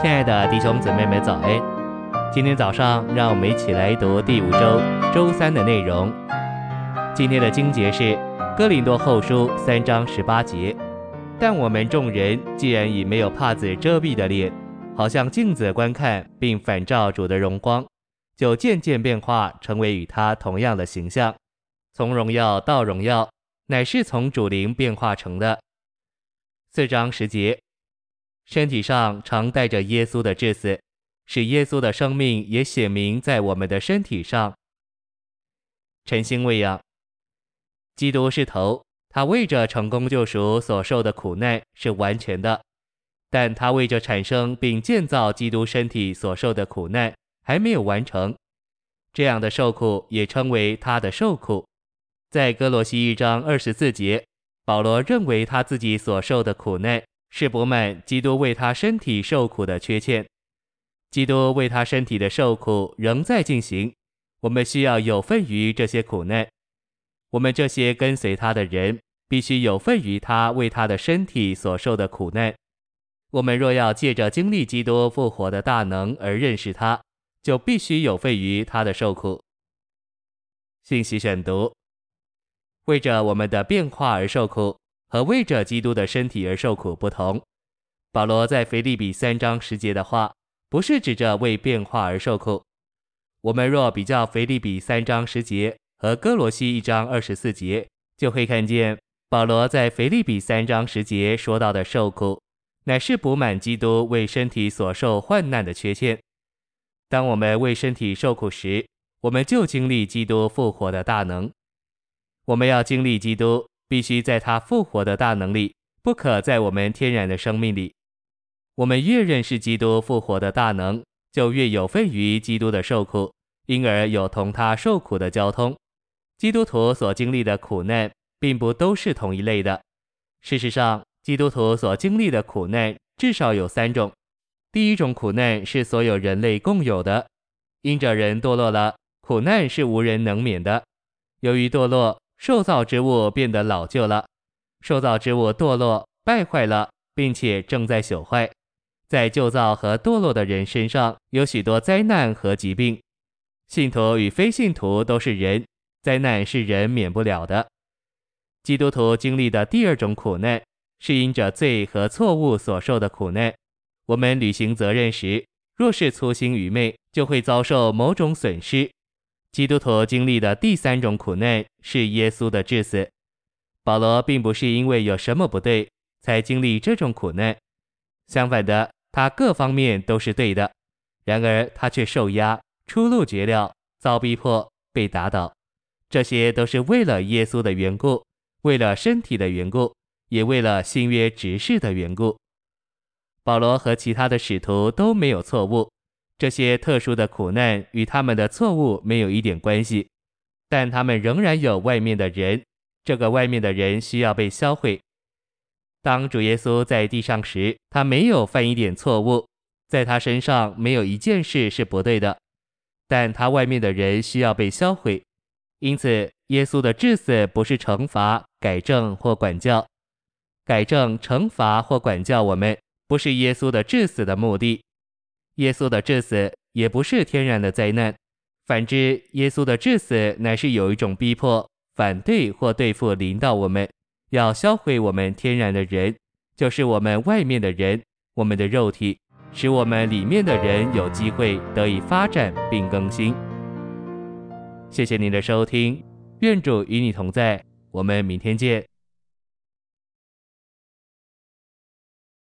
亲爱的弟兄姊妹们，早安！今天早上，让我们一起来读第五周周三的内容。今天的经节是《哥林多后书》三章十八节。但我们众人既然以没有帕子遮蔽的脸，好像镜子观看，并反照主的荣光，就渐渐变化，成为与他同样的形象，从荣耀到荣耀，乃是从主灵变化成的。四章十节。身体上常带着耶稣的致死，使耶稣的生命也显明在我们的身体上。晨星喂养，基督是头，他为着成功救赎所受的苦难是完全的，但他为着产生并建造基督身体所受的苦难还没有完成。这样的受苦也称为他的受苦。在歌罗西一章二十四节，保罗认为他自己所受的苦难。是补满基督为他身体受苦的缺欠，基督为他身体的受苦仍在进行，我们需要有份于这些苦难。我们这些跟随他的人，必须有份于他为他的身体所受的苦难。我们若要借着经历基督复活的大能而认识他，就必须有份于他的受苦。信息选读：为着我们的变化而受苦。和为着基督的身体而受苦不同，保罗在腓立比三章十节的话，不是指着为变化而受苦。我们若比较腓立比三章十节和歌罗西一章二十四节，就会看见保罗在腓立比三章十节说到的受苦，乃是补满基督为身体所受患难的缺陷。当我们为身体受苦时，我们就经历基督复活的大能。我们要经历基督。必须在他复活的大能力，不可在我们天然的生命里。我们越认识基督复活的大能，就越有份于基督的受苦，因而有同他受苦的交通。基督徒所经历的苦难，并不都是同一类的。事实上，基督徒所经历的苦难至少有三种。第一种苦难是所有人类共有的，因着人堕落了，苦难是无人能免的。由于堕落，受造之物变得老旧了，受造之物堕落败坏了，并且正在朽坏。在旧造和堕落的人身上有许多灾难和疾病。信徒与非信徒都是人，灾难是人免不了的。基督徒经历的第二种苦难，是因着罪和错误所受的苦难。我们履行责任时，若是粗心愚昧，就会遭受某种损失。基督徒经历的第三种苦难是耶稣的致死。保罗并不是因为有什么不对才经历这种苦难，相反的，他各方面都是对的。然而他却受压、出露绝料、遭逼迫、被打倒，这些都是为了耶稣的缘故，为了身体的缘故，也为了新约执事的缘故。保罗和其他的使徒都没有错误。这些特殊的苦难与他们的错误没有一点关系，但他们仍然有外面的人，这个外面的人需要被销毁。当主耶稣在地上时，他没有犯一点错误，在他身上没有一件事是不对的，但他外面的人需要被销毁。因此，耶稣的致死不是惩罚、改正或管教，改正、惩罚或管教我们，不是耶稣的致死的目的。耶稣的致死也不是天然的灾难，反之，耶稣的致死乃是有一种逼迫、反对或对付临到我们，要销毁我们天然的人，就是我们外面的人，我们的肉体，使我们里面的人有机会得以发展并更新。谢谢您的收听，愿主与你同在，我们明天见。